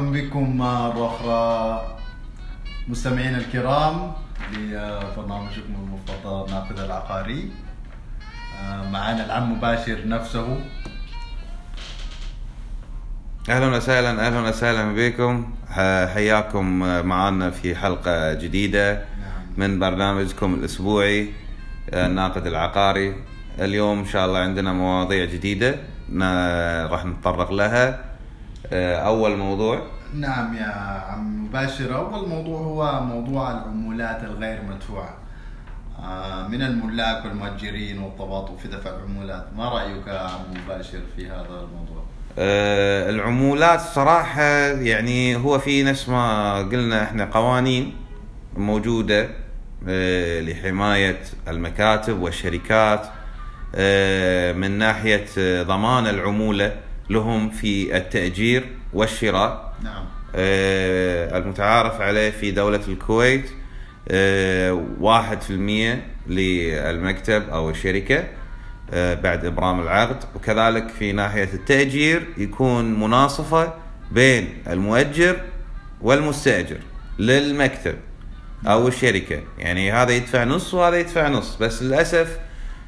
مرحبا بكم مرة أخرى. مستمعينا الكرام لبرنامجكم المفضل ناقد العقاري. آه، معنا العم مباشر نفسه. أهلا وسهلا أهلا وسهلا بكم. ح- حياكم معنا في حلقة جديدة نعم. من برنامجكم الأسبوعي آه، الناقد العقاري. اليوم إن شاء الله عندنا مواضيع جديدة راح نتطرق لها. آه، أول موضوع. نعم يا عم مباشر. أول موضوع هو موضوع العمولات الغير مدفوعة. آه، من الملاك والمؤجرين والتباطؤ في دفع العمولات ما رأيك يا عم مباشر في هذا الموضوع؟ آه، العمولات صراحة يعني هو في نفس ما قلنا إحنا قوانين موجودة آه، لحماية المكاتب والشركات آه، من ناحية آه، ضمان العمولة. لهم في التأجير والشراء. نعم. آه، المتعارف عليه في دولة الكويت آه، واحد في المية للمكتب أو الشركة آه، بعد إبرام العقد. وكذلك في ناحية التأجير يكون مناصفة بين المؤجر والمستأجر للمكتب أو الشركة. يعني هذا يدفع نص وهذا يدفع نص. بس للأسف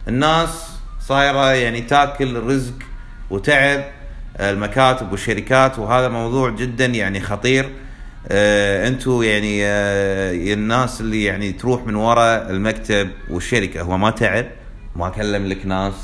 الناس صايرة يعني تاكل رزق وتعب المكاتب والشركات وهذا موضوع جدا يعني خطير. آه أنتم يعني آه الناس اللي يعني تروح من وراء المكتب والشركة هو ما تعب ما كلم لك ناس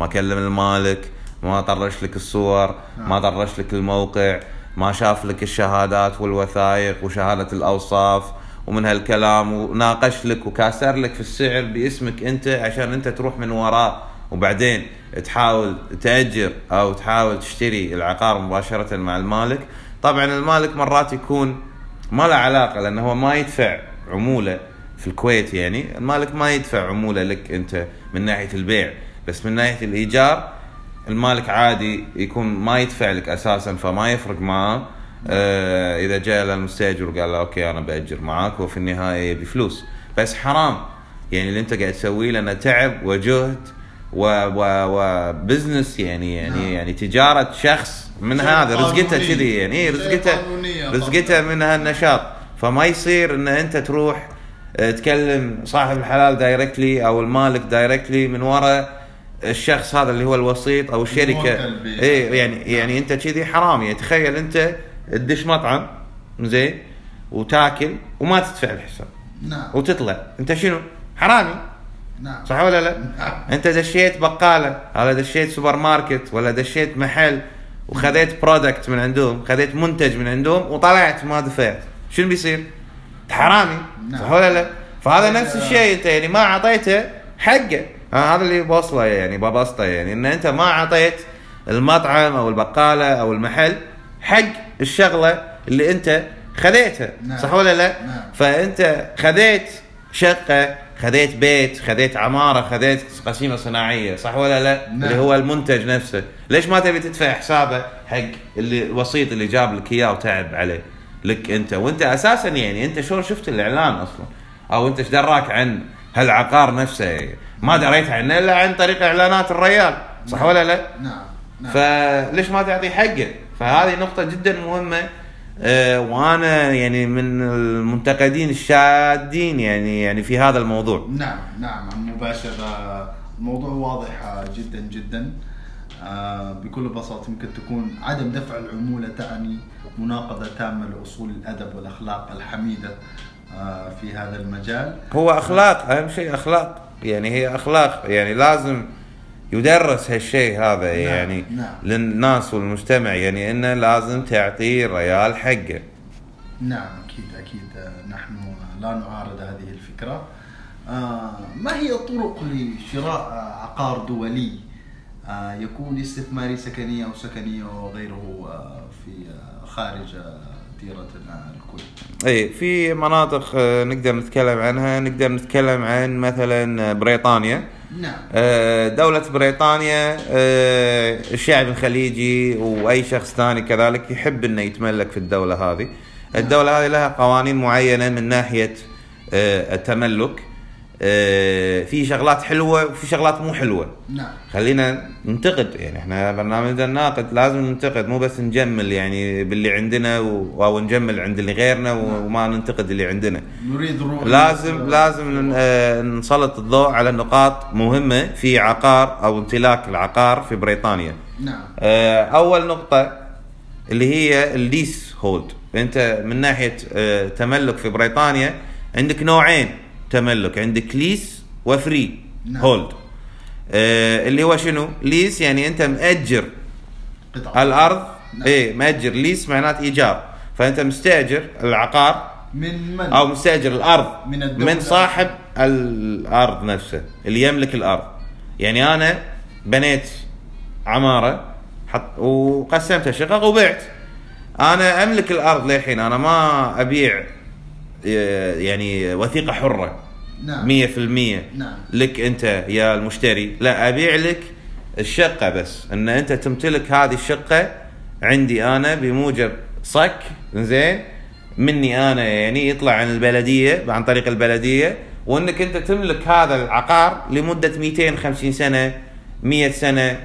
ما كلم المالك ما طرش لك الصور ما طرش لك الموقع ما شاف لك الشهادات والوثائق وشهادة الأوصاف ومن هالكلام وناقش لك وكاسر لك في السعر باسمك أنت عشان أنت تروح من وراه وبعدين تحاول تأجر أو تحاول تشتري العقار مباشرة مع المالك. طبعا المالك مرات يكون ما له علاقة لأنه هو ما يدفع عمولة في الكويت يعني. المالك ما يدفع عمولة لك أنت من ناحية البيع بس من ناحية الإيجار المالك عادي يكون ما يدفع لك أساسا فما يفرق معاه. آه إذا جاء للمستأجر وقال له okay أنا بأجر معاك وفي النهاية يبي فلوس. بس حرام يعني اللي أنت قاعد تسويه لأنه تعب وجهد و و و business يعني يعني نعم. يعني تجارة شخص من هذا رزقته. كذي يعني إيه رزقته رزقته من هالنشاط فما يصير إن أنت تروح آه، تكلم صاحب الحلال directly أو المالك directly من وراء الشخص هذا اللي هو الوسيط أو الشركة. اي يعني يعني أنت كذي حرام يعني تخيل أنت تدش مطعم زين وتاكل وما تدفع الحساب نعم وتطلع أنت شنو؟ حرامي نعم صح ولا لا؟ نعم. انت دشيت بقالة ولا دشيت سوبر ماركت ولا دشيت محل وخذيت product من عندهم خذيت منتج من عندهم وطلعت ما دفعت شنو بيصير؟ حرامي نعم. صح ولا لا؟ فهذا نفس الشيء انت يعني ما اعطيته حقه ها، هذا اللي بوصله يعني ببسطه يعني إن انت ما اعطيت المطعم أو البقالة أو المحل حق الشغلة اللي انت خذيتها نعم. صح ولا لا؟ نعم. فانت خذيت شقة خذيت بيت خذيت عمارة خذيت قسيمه صناعية صح ولا لا؟ نعم. اللي هو المنتج نفسه. ليش ما تبي تدفع حسابه حق اللي الوسيط اللي جاب لك إياه وتعب عليه؟ لك أنت. وأنت أساسا يعني أنت شلون شفت الإعلان أصلا؟ أو أنت إيش دراك عن هالعقار نفسه؟ ما دريت عنه إلا عن طريق إعلانات الريال صح ولا لا؟ نعم. نعم. فليش ما تعطي حقه؟ فهذه نقطة جدا مهمة آه، وأنا يعني من المنتقدين الشادين يعني يعني في هذا الموضوع. نعم نعم عم مباشر آه، الموضوع واضح آه، جدا جدا. آه، بكل بساطة يمكن تكون عدم دفع العمولة تعني مناقضة تامة لأصول الأدب والأخلاق الحميدة آه، في هذا المجال. هو أخلاق أهم شيء أخلاق. يعني هي أخلاق. يعني لازم يدرس هالشيء هذا نعم، يعني نعم. للناس والمجتمع يعني إنه لازم تعطي الريال حقه. نعم أكيد آه، نحن لا نعارض هذه الفكرة. آه، ما هي الطرق لشراء عقار دولي؟ آه، يكون استثماري سكني أو سكني وغيره آه، في خارج الكويت اي في مناطق آه، نقدر نتكلم عنها. نقدر نتكلم عن مثلا بريطانيا. نعم. آه، دولة بريطانيا آه، الشعب الخليجي وأي شخص ثاني كذلك يحب إنه يتملك في الدولة هذه. الدولة هذه لها قوانين معينة من ناحية التملك. في شغلات حلوة وفي شغلات مو حلوة. نعم. خلينا ننتقد يعني إحنا برنامجنا ناقد لازم ننتقد مو بس نجمل يعني باللي عندنا و- أو نجمل عند اللي غيرنا و- وما ننتقد اللي عندنا. نريد روح لازم لازم ن- آه، نسلط الضوء على نقاط مهمة في عقار أو امتلاك العقار في بريطانيا. نعم. آه، أول نقطة اللي هي الليس هولد أنت من ناحية آه، تملك في بريطانيا عندك نوعين. تملك عندك ليس وفري نعم. هولد آه، اللي هو شنو؟ ليس يعني أنت مأجر قطعة الأرض. نعم. إيه مأجر. ليس معناته إيجار. فأنت مستأجر العقار من من؟ أو مستأجر الأرض. من الدولة. من صاحب الأرض نفسه اللي يملك الأرض. يعني أنا بنيت عمارة حط وقسمتها شقق وبعت. أنا أملك الأرض للحين. أنا ما أبيع يعني وثيقة حرة. نعم. 100% نعم. لك أنت يا المشتري. لا أبيع لك الشقة بس. أن أنت تمتلك هذه الشقة عندي أنا بموجب صك زين؟ مني أنا يعني يطلع عن البلدية عن طريق البلدية. وأنك أنت تملك هذا العقار لمدة 250 سنة 100 سنة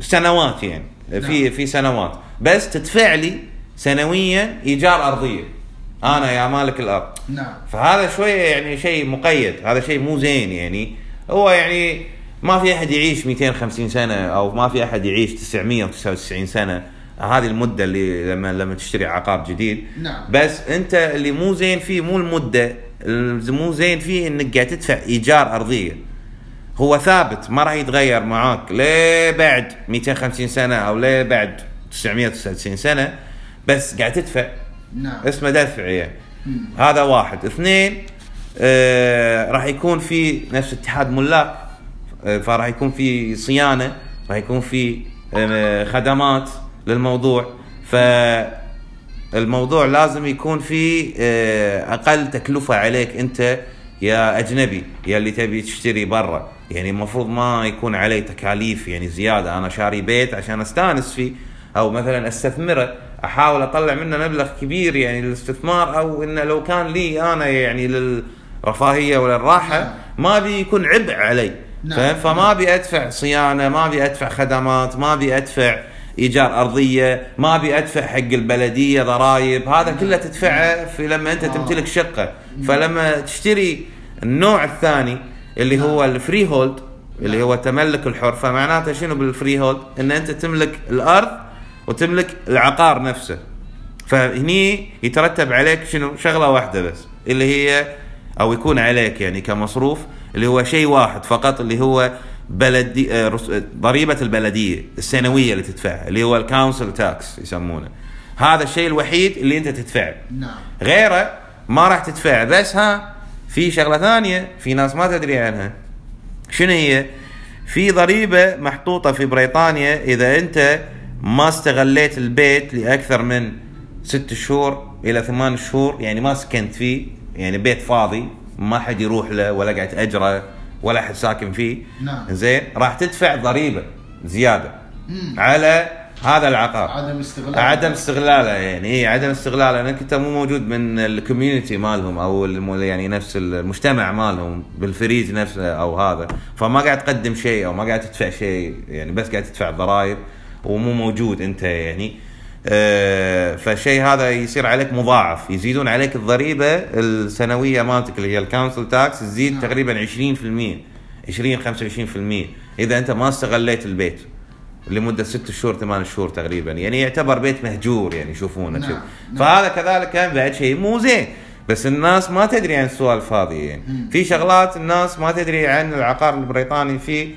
سنوات يعني. في نعم. في سنوات. بس تدفع لي سنويا إيجار أرضية. أنا يا مالك الأرض نعم. فهذا شوية يعني شيء مقيد هذا شيء مو زين يعني. هو يعني ما في أحد يعيش 250 سنة أو ما في أحد يعيش 999 سنة. هذه المدة اللي لما لما تشتري عقار جديد. نعم. بس أنت اللي مو زين فيه مو المدة اللي مو زين فيه إنك قاعد تدفع إيجار أرضية. هو ثابت ما راح يتغير معاك. ليه بعد 250 سنة أو ليه بعد 999 سنة؟ بس قاعد تدفع. نعم. اسمه دفع يعني هذا واحد. اثنين آه راح يكون في نفس اتحاد ملاك آه فراح يكون في صيانة راح يكون في آه خدمات للموضوع. فالموضوع لازم يكون في آه أقل تكلفة عليك أنت يا أجنبي يا اللي تبي تشتري برا. يعني المفروض ما يكون علي تكاليف يعني زيادة. أنا شاري بيت عشان أستأنس فيه. أو مثلا أستثمره أحاول أطلع منه مبلغ كبير يعني للاستثمار أو انه لو كان لي أنا يعني للرفاهية وللراحة ما بيكون عبء علي. نعم. فما ابي أدفع صيانة ما ابي أدفع خدمات ما ابي أدفع إيجار أرضية ما ابي أدفع حق البلدية ضرائب. هذا كله تدفعه في لما أنت آه. تمتلك شقة. فلما تشتري النوع الثاني اللي هو ال freehold اللي هو التملك الحر فمعناته شنو بال freehold إن أنت تملك الأرض وتملك العقار نفسه. فهني يترتب عليك شنو؟ شغلة واحدة بس اللي هي أو يكون عليك يعني كمصروف اللي هو شيء واحد فقط اللي هو بلدي آه، آه، ضريبة البلدية السنوية اللي تدفعها اللي هو ال council tax يسمونه. هذا الشيء الوحيد اللي أنت تدفعه. نعم. غيره ما راح تدفع. بس ها في شغلة ثانية في ناس ما تدري عنها. شنو هي؟ في ضريبة محطوطة في بريطانيا إذا أنت ما استغليت البيت لأكثر من ست شهور إلى ثمان شهور يعني ما سكنت فيه يعني بيت فاضي ما حد يروح له ولا قاعد تاجره ولا حد ساكن فيه. نعم. زين راح تدفع ضريبة زيادة مم. على هذا العقار. عدم استغلال عدم استغلاله يعني اي عدم استغلاله لأنك أنت مو موجود من ال community مالهم أو يعني نفس المجتمع مالهم بالفريج نفسه أو هذا. فما قاعد تقدم شيء أو ما قاعد تدفع شيء يعني بس قاعد تدفع ضرائب. ومو موجود انت يعني آه، فالشيء هذا يصير عليك مضاعف يزيدون عليك الضريبة السنوية مالتك اللي هي ال council tax تزيد نعم. تقريبا 20% 20 25% إذا أنت ما استغليت البيت لمدة ست شهور ثمان شهور تقريبا يعني يعتبر بيت مهجور يعني يشوفونه نعم،. نعم. فهذا كذلك كان بعد شيء مو زين بس الناس ما تدري عن السوالف هذه يعني. في شغلات الناس ما تدري عن العقار البريطاني فيه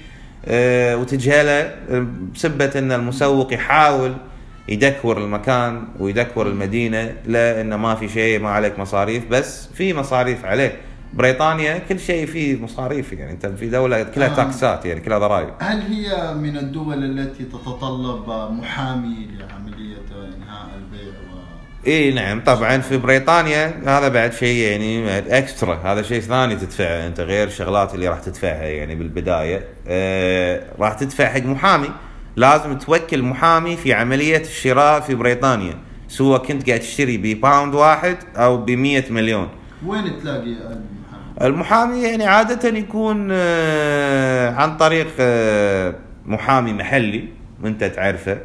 وتجهله آه، بسبة أن المسوق يحاول يدكور المكان ويدكور المدينة لأنه ما في شيء ما عليك مصاريف بس في مصاريف عليك بريطانيا كل شيء فيه مصاريف يعني أنت في دولة كلها آه. تاكسات يعني كلها ضرائب هل هي من الدول التي تتطلب محامي لعملية إنهاء البيع. إي نعم طبعا في بريطانيا هذا بعد شيء يعني extra هذا شيء ثاني تدفعه أنت غير الشغلات اللي راح تدفعها يعني بالبداية. آه راح تدفع حق محامي لازم توكل محامي في عملية الشراء في بريطانيا. سواء كنت قاعد تشتري ب pound واحد أو ب 100 مليون. وين تلاقي المحامي؟ المحامي يعني عادة يكون آه، عن طريق آه، محامي محلي أنت تعرفه.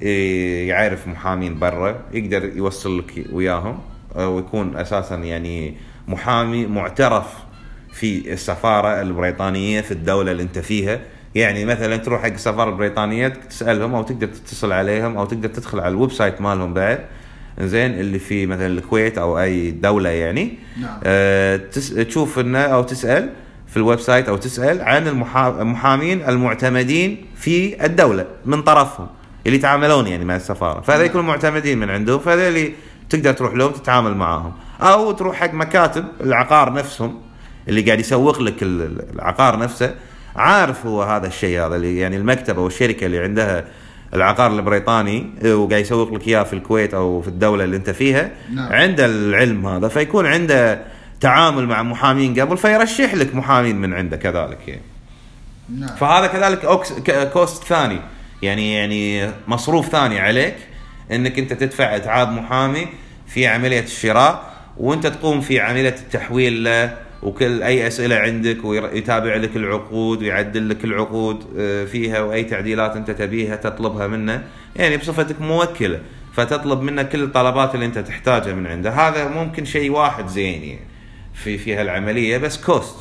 يعرف محامين برا يقدر يوصل لك وياهم آه، ويكون أساسا يعني محامي معترف في السفارة البريطانية في الدولة اللي أنت فيها. يعني مثلا تروح حق السفارة البريطانية تسألهم أو تقدر تتصل عليهم أو تقدر تدخل على ال website مالهم بعد. زين اللي في مثلا الكويت أو أي دولة يعني. نعم. آه تس تشوف إنه أو تسأل في ال website أو تسأل عن المحا- المحامين المعتمدين في الدولة من طرفهم. اللي يتعاملون يعني مع السفارة. فهذا. يكونوا معتمدين من عندهم فهذا اللي تقدر تروح لهم تتعامل معاهم أو تروح حق مكاتب العقار نفسهم اللي قاعد يسوق لك ال- ال- العقار نفسه. عارف هو هذا الشيء هذا اللي يعني المكتب أو الشركة اللي عندها العقار البريطاني آه، وقاعد يسوق لك إياه في الكويت أو في الدولة اللي أنت فيها نعم. عنده العلم هذا. فيكون عنده تعامل مع محامين قبل فيرشح لك محامين من عنده كذلك يعني. نعم. فهذا كذلك كوست ثاني. يعني يعني مصروف ثاني عليك إنك أنت تدفع إتعاب محامي في عملية الشراء وأنت تقوم في عملية التحويل له وكل أي أسئلة عندك ويتابع لك العقود ويعدل لك العقود آه، فيها وأي تعديلات أنت تبيها تطلبها منه. يعني بصفتك موكلة فتطلب منه كل الطلبات اللي أنت تحتاجها من عنده. هذا ممكن شيء واحد زين يعني في في هالعملية بس cost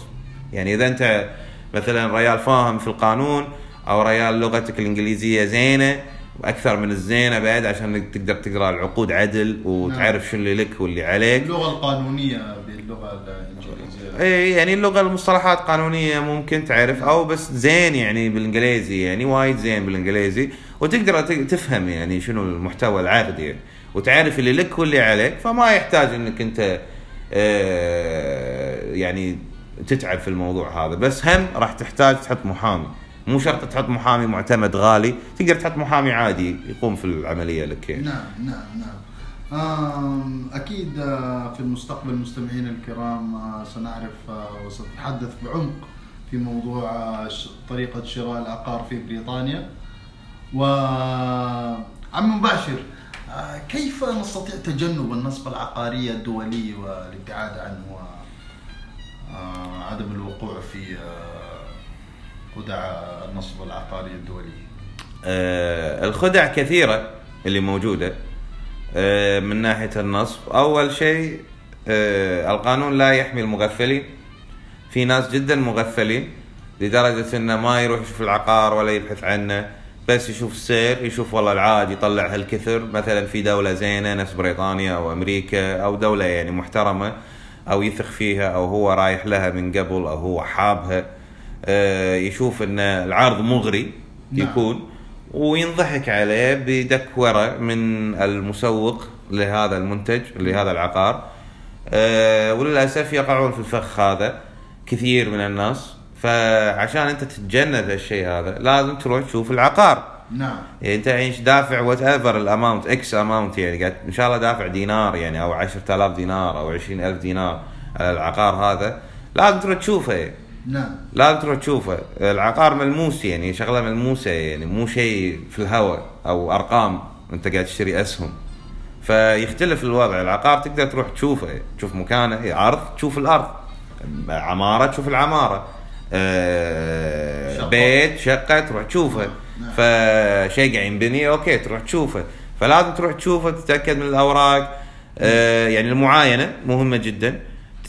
يعني إذا أنت مثلا ريال فاهم في القانون أو ريال لغتك الإنجليزية زينة وأكثر من الزينة بعد عشان تقدر تقرأ العقود عدل وتعرف شو اللي لك واللي عليك. اللغة القانونية باللغة الإنجليزية. إي يعني اللغة المصطلحات قانونية ممكن تعرف أو بس زين يعني بالإنجليزي يعني وايد زين بالإنجليزي وتقدر تفهم يعني شنو المحتوى العقد يعني وتعرف اللي لك واللي عليك فما يحتاج إنك أنت آه، يعني تتعب في الموضوع هذا. بس هم راح تحتاج تحط محامي. مو شرط تحط محامي معتمد غالي تقدر تحط محامي عادي يقوم في العملية لك يعني. نعم نعم نعم أكيد آه، في المستقبل مستمعينا الكرام آه، سنعرف آه، وسنتحدث بعمق في موضوع طريقة شراء العقار في بريطانيا وعم مباشر آه، كيف نستطيع تجنب النصب العقاري الدولي والابتعاد عنه وعدم الوقوع في خدع النصب العقاري الدولي. آه، الخدع كثيرة اللي موجودة آه، من ناحية النصب. أول شيء آه، القانون لا يحمي المغفلين. في ناس جدا مغفلين لدرجة إنه ما يروح يشوف العقار ولا يبحث عنه بس يشوف السير يشوف والله العاد يطلع هالكثر. مثلا في دولة زينة نفس بريطانيا أو أمريكا أو دولة يعني محترمة أو يثق فيها أو هو رايح لها من قبل أو هو حابها. يشوف إن العرض مغري نعم. يكون وينضحك عليه بدكورة من المسوق لهذا المنتج لهذا العقار. آه، وللأسف يقعون في الفخ هذا كثير من الناس. فعشان أنت تتجنب هالشيء هذا لازم تروح تشوف العقار. نعم. يعني أنت إيش دافع whatever ال amount X amount يعني قاعد إن شاء الله دافع دينار يعني أو 10000 دينار أو 20000 دينار على العقار هذا. لازم تروح تشوفه. يعني. نعم. لازم تروح تشوفه. العقار ملموس يعني شغلة ملموسة يعني مو شيء في الهواء أو أرقام أنت قاعد تشتري أسهم. فيختلف الوضع. العقار تقدر تروح تشوفه. تشوف مكانه ارض تشوف الأرض. عمارة تشوف العمارة. آه، شقة. بيت شقة تروح تشوفه. نعم. فشيء قاعد ينبني أوكي تروح تشوفه. فلازم تروح تشوفه تتأكد من الأوراق. آه، يعني المعاينة مهمة جدا.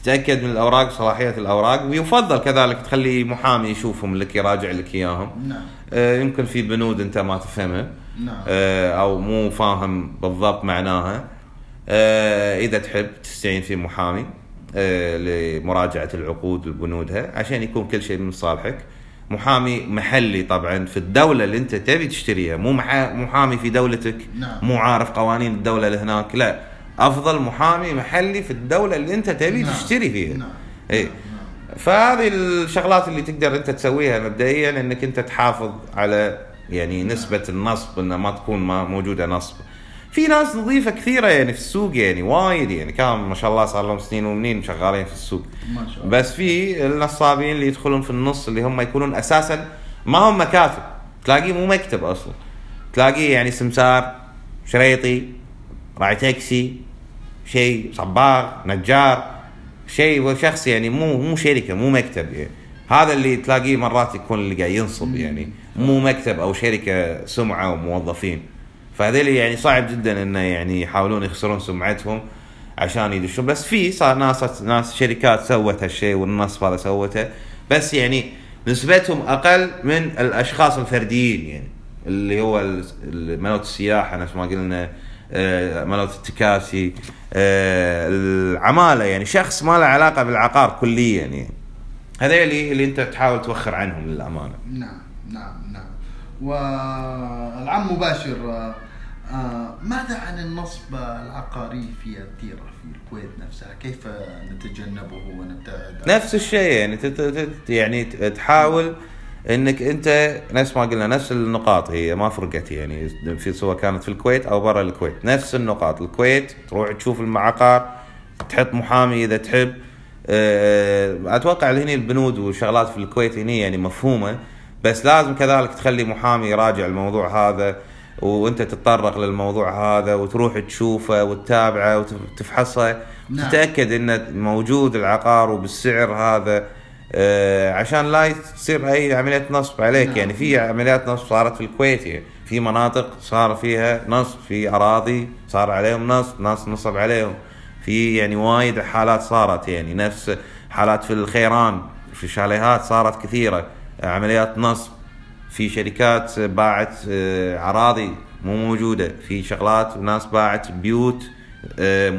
تتاكد من الأوراق صلاحية الأوراق ويفضل كذلك تخلي محامي يشوفهم لك يراجع لك إياهم. نعم. آه، يمكن في بنود أنت ما تفهمها نعم. آه، أو مو فاهم بالضبط معناها. آه، إذا تحب تستعين في محامي آه، لمراجعة العقود وبنودها عشان يكون كل شيء من صالحك. محامي محلي طبعا في الدولة اللي أنت تبي تشتريها مو محا- محامي في دولتك نعم. مو عارف قوانين الدولة اللي هناك لا. أفضل محامي محلي في الدولة اللي أنت تبي نعم. تشتري فيها نعم. اي نعم. فهذه الشغلات اللي تقدر أنت تسويها مبدئيا إنك أنت تحافظ على يعني نسبة النصب انه ما تكون ما موجودة نصب. في ناس نظيفة كثيرة يعني في السوق يعني وايد يعني كان ما شاء الله صار لهم سنين ومنين شغالين في السوق. ما شاء الله بس في النصابين اللي يدخلون في النص اللي هم يكونون أساسا ما هم مكاتب تلاقيه مو مكتب أصلا تلاقيه يعني سمسار شريطي راعي تاكسي شيء صباغ نجار شيء وشخص يعني مو مو شركة مو مكتب يعني. هذا اللي تلاقيه مرات يكون اللي قاعد ينصب يعني. مو مكتب أو شركة سمعة وموظفين فهذول يعني صعب جدا إنه يعني يحاولون يخسرون سمعتهم عشان يدشون. بس في صار ناس ناس شركات سوت هالشيء والنصب هذا سوته. بس يعني نسبتهم أقل من الأشخاص الفرديين يعني. اللي هو ملوت السياحه نفس ما قلنا آه، ملوت التكاسي آه، العمالة يعني شخص ما له علاقة بالعقار كليا يعني. هذول اللي, اللي أنت تحاول توخر عنهم للأمانة. نعم نعم نعم. والعم مباشر آه، ماذا عن النصب العقاري في الديرة في الكويت نفسها؟ كيف نتجنبه ونبتعد؟ نفس الشيء يعني يعني تحاول إنك أنت نفس ما قلنا نفس النقاط هي ما فرقت يعني. في سواء كانت في الكويت أو برا الكويت نفس النقاط. الكويت تروح تشوف المعقار تحط محامي إذا تحب. أه، أتوقع هني البنود والشغلات في الكويت هني يعني مفهومة بس لازم كذلك تخلي محامي يراجع الموضوع هذا وأنت تتطرق للموضوع هذا وتروح تشوفه وتتابعه وتفحصه. نعم. تتأكد انه موجود العقار وبالسعر هذا. آه، عشان لا تصير أي عملية نصب عليك. نعم. يعني في عمليات نصب صارت في الكويت. يعني في مناطق صار فيها نصب في أراضي صار عليهم نصب ناس نصب عليهم. في يعني وايد حالات صارت. يعني نفس حالات في الخيران في شاليهات صارت كثيرة. عمليات نصب في شركات باعت آه، أراضي مو موجودة. في شغلات ناس باعت بيوت آه،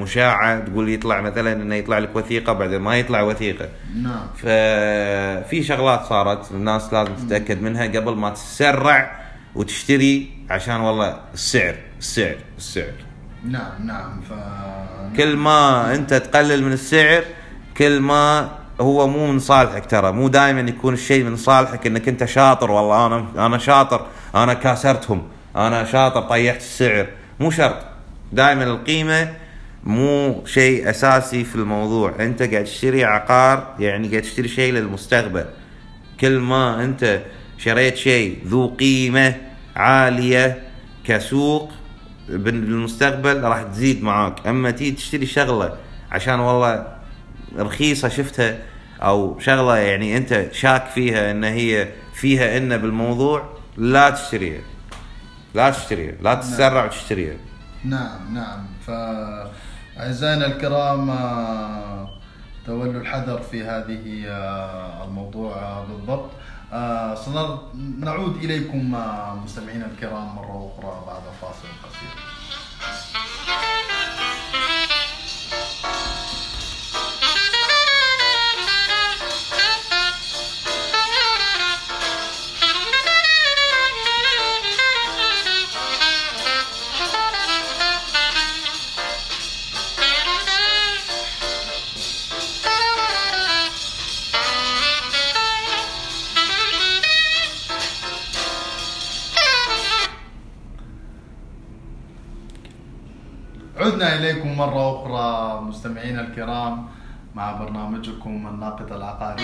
مشاعة تقول يطلع مثلا إنه يطلع لك وثيقة بعدين ما يطلع وثيقة. نعم. ففي شغلات صارت الناس لازم تتأكد منها قبل ما تسرع وتشتري عشان والله السعر السعر السعر. نعم نعم ف كل ما أنت تقلل من السعر كل ما هو مو من صالحك ترى مو دائما يكون الشيء من صالحك إنك أنت شاطر والله أنا أنا شاطر أنا كاسرتهم أنا شاطر طيحت السعر. مو شرط. دائما القيمة مو شيء أساسي في الموضوع. أنت قاعد تشتري عقار يعني قاعد تشتري شيء للمستقبل. كل ما أنت شريت شيء ذو قيمة عالية كسوق بالمستقبل راح تزيد معاك. أما تيجي تشتري شغلة عشان والله رخيصة شفتها أو شغلة يعني أنت شاك فيها إن هي فيها إن بالموضوع لا تشتريها. لا تشتريها. لا تسرع وتشتريها نعم نعم. فأعزائنا الكرام آه، تولوا الحذر في هذه آه، الموضوع آه، بالضبط. سنعود إليكم مستمعينا الكرام مرة أخرى بعد فاصل قصير. عدنا إليكم مرة أخرى مستمعينا الكرام مع برنامجكم الناقد العقاري.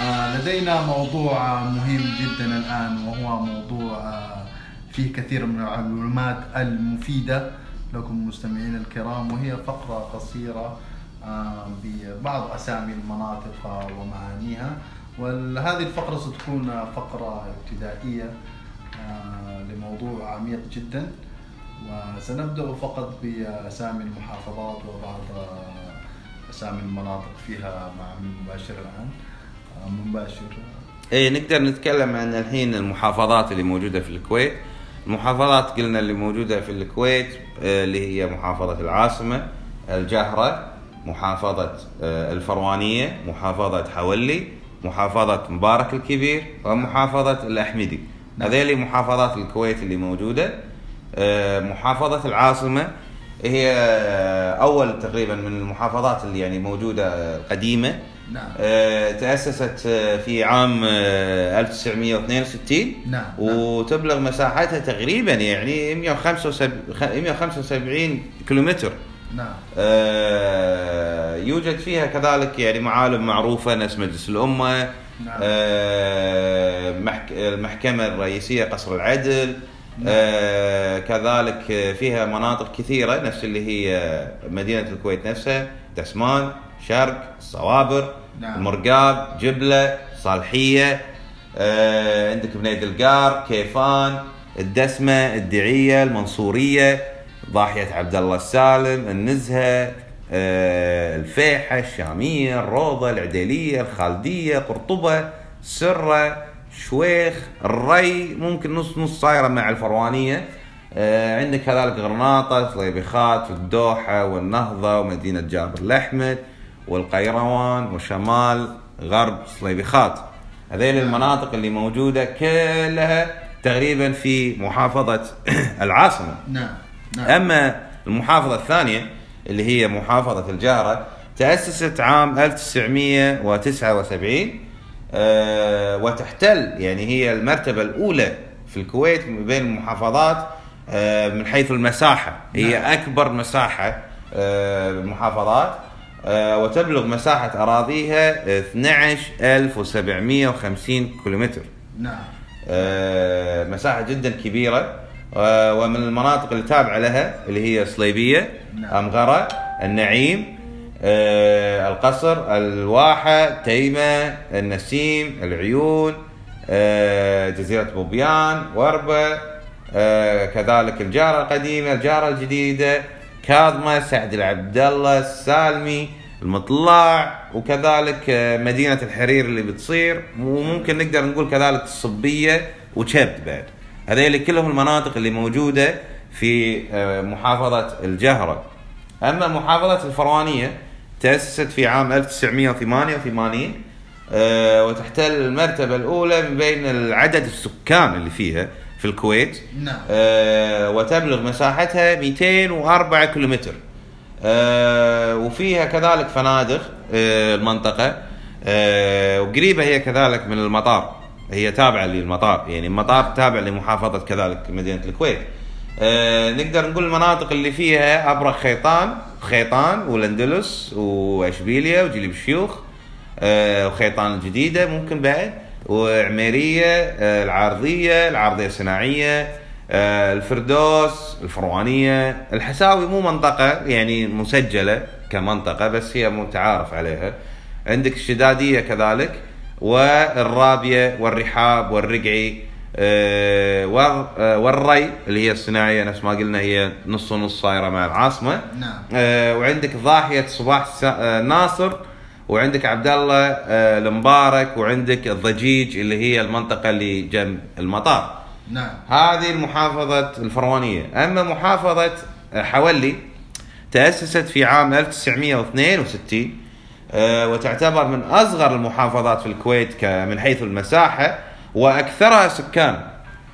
آه، لدينا موضوع مهم جدا الآن وهو موضوع آه، فيه كثير من المعلومات المفيدة لكم مستمعينا الكرام وهي فقرة قصيرة آه، ببعض أسامي المناطق ومعانيها. وهذه الفقرة ستكون فقرة ابتدائية لموضوع عميق جدا. وسنبدأ فقط بأسامي المحافظات وبعض أسامي المناطق فيها مع من مباشر الآن. مباشر. إيه نقدر نتكلم عن الحين المحافظات اللي موجودة في الكويت. المحافظات قلنا اللي موجودة في الكويت آه، اللي هي محافظة العاصمة الجهرة محافظة آه، الفروانية محافظة حولي محافظة مبارك الكبير ومحافظة الأحمدي. نعم. هذيلي محافظات الكويت اللي موجودة. آه، محافظة العاصمة. هي أول تقريبا من المحافظات اللي يعني موجودة آه، قديمة. نعم. آه، تأسست في عام آه، 1962 نعم، وتبلغ مساحتها تقريبا يعني 175 175 كيلومتر. نعم. يوجد فيها كذلك يعني معالم معروفة نفس مجلس الأمة. نعم. محك- المحكمة الرئيسية قصر العدل. آه، كذلك فيها مناطق كثيرة نفس اللي هي مدينة الكويت نفسها دسمان شرق الصوابر نعم. المرقاب جبلة صالحية آه عندك بنيد القار كيفان الدسمة الدعية المنصورية ضاحية عبد الله السالم النزهة آه الفيحة الشامية الروضة العديلية الخالدية قرطبة سرة شويخ الري ممكن نص نص صايرة مع الفروانية آه عندك كذلك غرناطة صليبيخات والدوحة والنهضة ومدينة جابر الأحمد والقيروان وشمال غرب صليبيخات هذيل المناطق اللي موجودة كلها تقريبا في محافظة العاصمة. نعم نعم. أما المحافظة الثانية اللي هي محافظة الجهره تأسست عام 1979 آه، وتحتل يعني هي المرتبة الأولى في الكويت بين المحافظات آه، من حيث المساحة هي نعم. أكبر مساحة آه، بالمحافظات آه، وتبلغ مساحة أراضيها 12750 كيلومتر نعم آه، مساحة جدا كبيرة آه، ومن المناطق اللي تابعة لها اللي هي صليبية نعم. امغره النعيم آه، القصر الواحة تيمة النسيم العيون آه، جزيرة بوبيان وربة آه، كذلك الجارة القديمة الجارة الجديدة كاظمة سعد العبد الله السالمي المطلع وكذلك آه، مدينة الحرير اللي بتصير وممكن نقدر نقول كذلك الصبية وشبت بعد هذيل كلهم المناطق اللي موجودة في آه، محافظة الجهرة. أما محافظة تأسست في عام 1988 آه، وتحتل المرتبة الأولى من بين عدد السكان اللي فيها في الكويت. نعم. آه، وتبلغ مساحتها 204 كيلومتر. آه، وفيها كذلك فنادق المنطقة. وقريبة هي كذلك من المطار. هي تابعة للمطار يعني المطار تابع لمحافظة كذلك مدينة الكويت. آه، نقدر نقول المناطق اللي فيها أبرق خيطان خيطان والاندلس وأشبيليا وجليب الشيوخ آه، وخيطان الجديدة ممكن بعد وعميرية آه، العارضية الصناعية آه، الفردوس الفروانية الحساوي مو منطقة يعني مسجلة كمنطقة بس هي متعارف عليها. عندك الشدادية كذلك والرابية والرحاب والرقعي. والر- والري اللي هي الصناعية نفس ما قلنا هي نص ونص صايرة مع العاصمة. نعم. آه، وعندك ضاحية صباح آه، ناصر وعندك عبد الله آه، المبارك وعندك الضجيج اللي هي المنطقة اللي جنب المطار. نعم. هذه المحافظة الفروانية أما محافظة حولي تأسست في عام 1962 آه، وتعتبر من أصغر المحافظات في الكويت من حيث المساحة. وأكثرها سكان.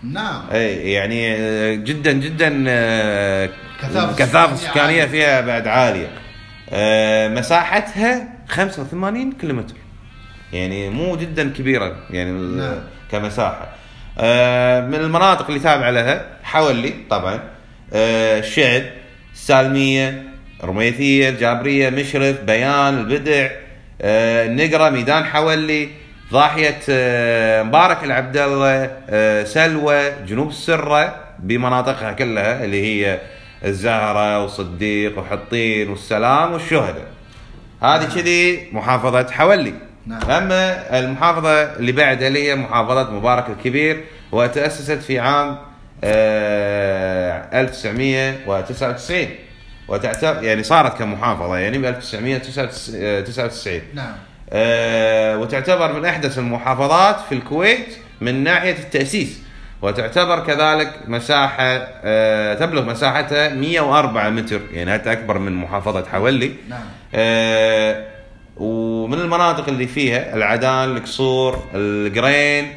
نعم. أي يعني آه، جدا جدا آه، كثافة سكانية سكانية عالية. فيها بعد عالية. آه، مساحتها 85 كيلومتر. يعني مو جدا كبيرة يعني نعم. كمساحة. آه، من المناطق اللي تابعة لها حولي طبعا الشعب السالمية رميثية الجابرية مشرف بيان البدع النقرة ميدان حولي ضاحية آه، مبارك العبد الله آه، سلوى جنوب السرة بمناطقها كلها اللي هي الزهرة وصديق وحطين والسلام والشهداء. هذه كذي محافظة حولي. نعم. أما المحافظة اللي بعدها اللي هي محافظة مبارك الكبير وتأسست في عام آه، 1999 وتعتبر يعني صارت كمحافظة يعني ب 1999 نعم آه، وتعتبر من أحدث المحافظات في الكويت من ناحية التأسيس. وتعتبر كذلك مساحة آه، تبلغ مساحتها 104 متر. يعني حتى أكبر من محافظة حولي. نعم. آه، ومن المناطق اللي فيها العدان القصور القرين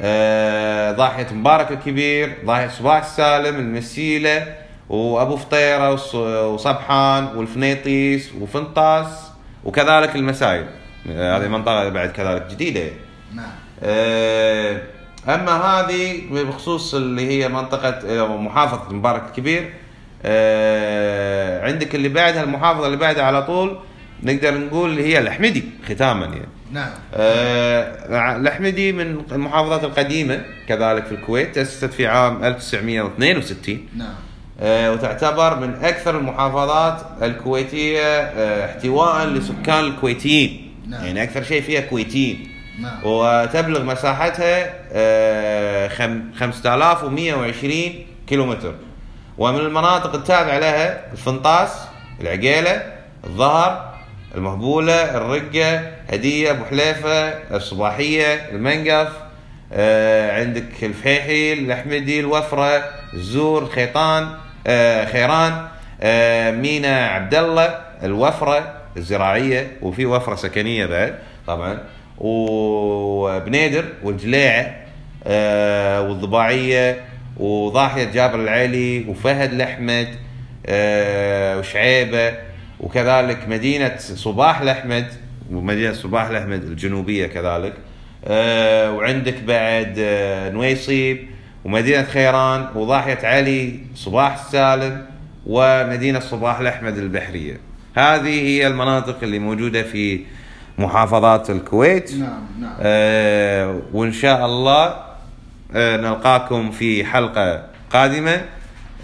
آه، ضاحية مبارك الكبير ضاحية صباح السالم المسيلة وأبو فطيرة وص- وصبحان والفنيطيس وفنطاس وكذلك المسايل. آه، هذه منطقة بعد كذلك جديدة. نعم. آه، أما هذه بخصوص اللي هي منطقة آه، محافظة مبارك الكبير آه، عندك اللي بعدها المحافظة اللي بعدها على طول نقدر نقول اللي هي الأحمدي ختاما يعني. نعم. الأحمدي من المحافظات القديمة كذلك في الكويت تأسست في عام 1962 نعم. وتعتبر من أكثر المحافظات الكويتية احتواء لسكان الكويتيين. نعم. يعني أكثر شيء فيها كويتيين نعم. وتبلغ مساحتها آه، خم- 5120 كيلومتر. ومن المناطق التابعة لها الفنطاس العقيلة الظهر المهبولة الرقة هدية أبو حليفة الصباحية المنقف آه، عندك الفحيحي الأحمدي الوفرة الزور الخيطان آه، خيران آه، مينا عبد الله الوفرة. الزراعية وفي وفرة سكنية بعد طبعا. وبنيدر والجليعة آه، والضباعية وضاحية جابر العلي وفهد الأحمد آه، وشعيبة وكذلك مدينة صباح الأحمد ومدينة صباح الأحمد الجنوبية كذلك. آه، وعندك بعد نويصيب ومدينة خيران وضاحية علي صباح السالم ومدينة صباح الأحمد البحرية. هذه هي المناطق اللي موجودة في محافظات الكويت. نعم نعم. آه، وإن شاء الله آه، نلقاكم في حلقة قادمة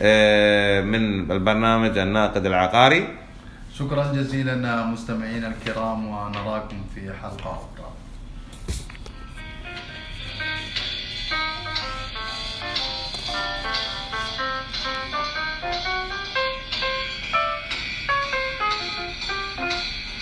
آه، من البرنامج الناقد العقاري. شكرا جزيلا مستمعينا الكرام ونراكم في حلقة. أخرى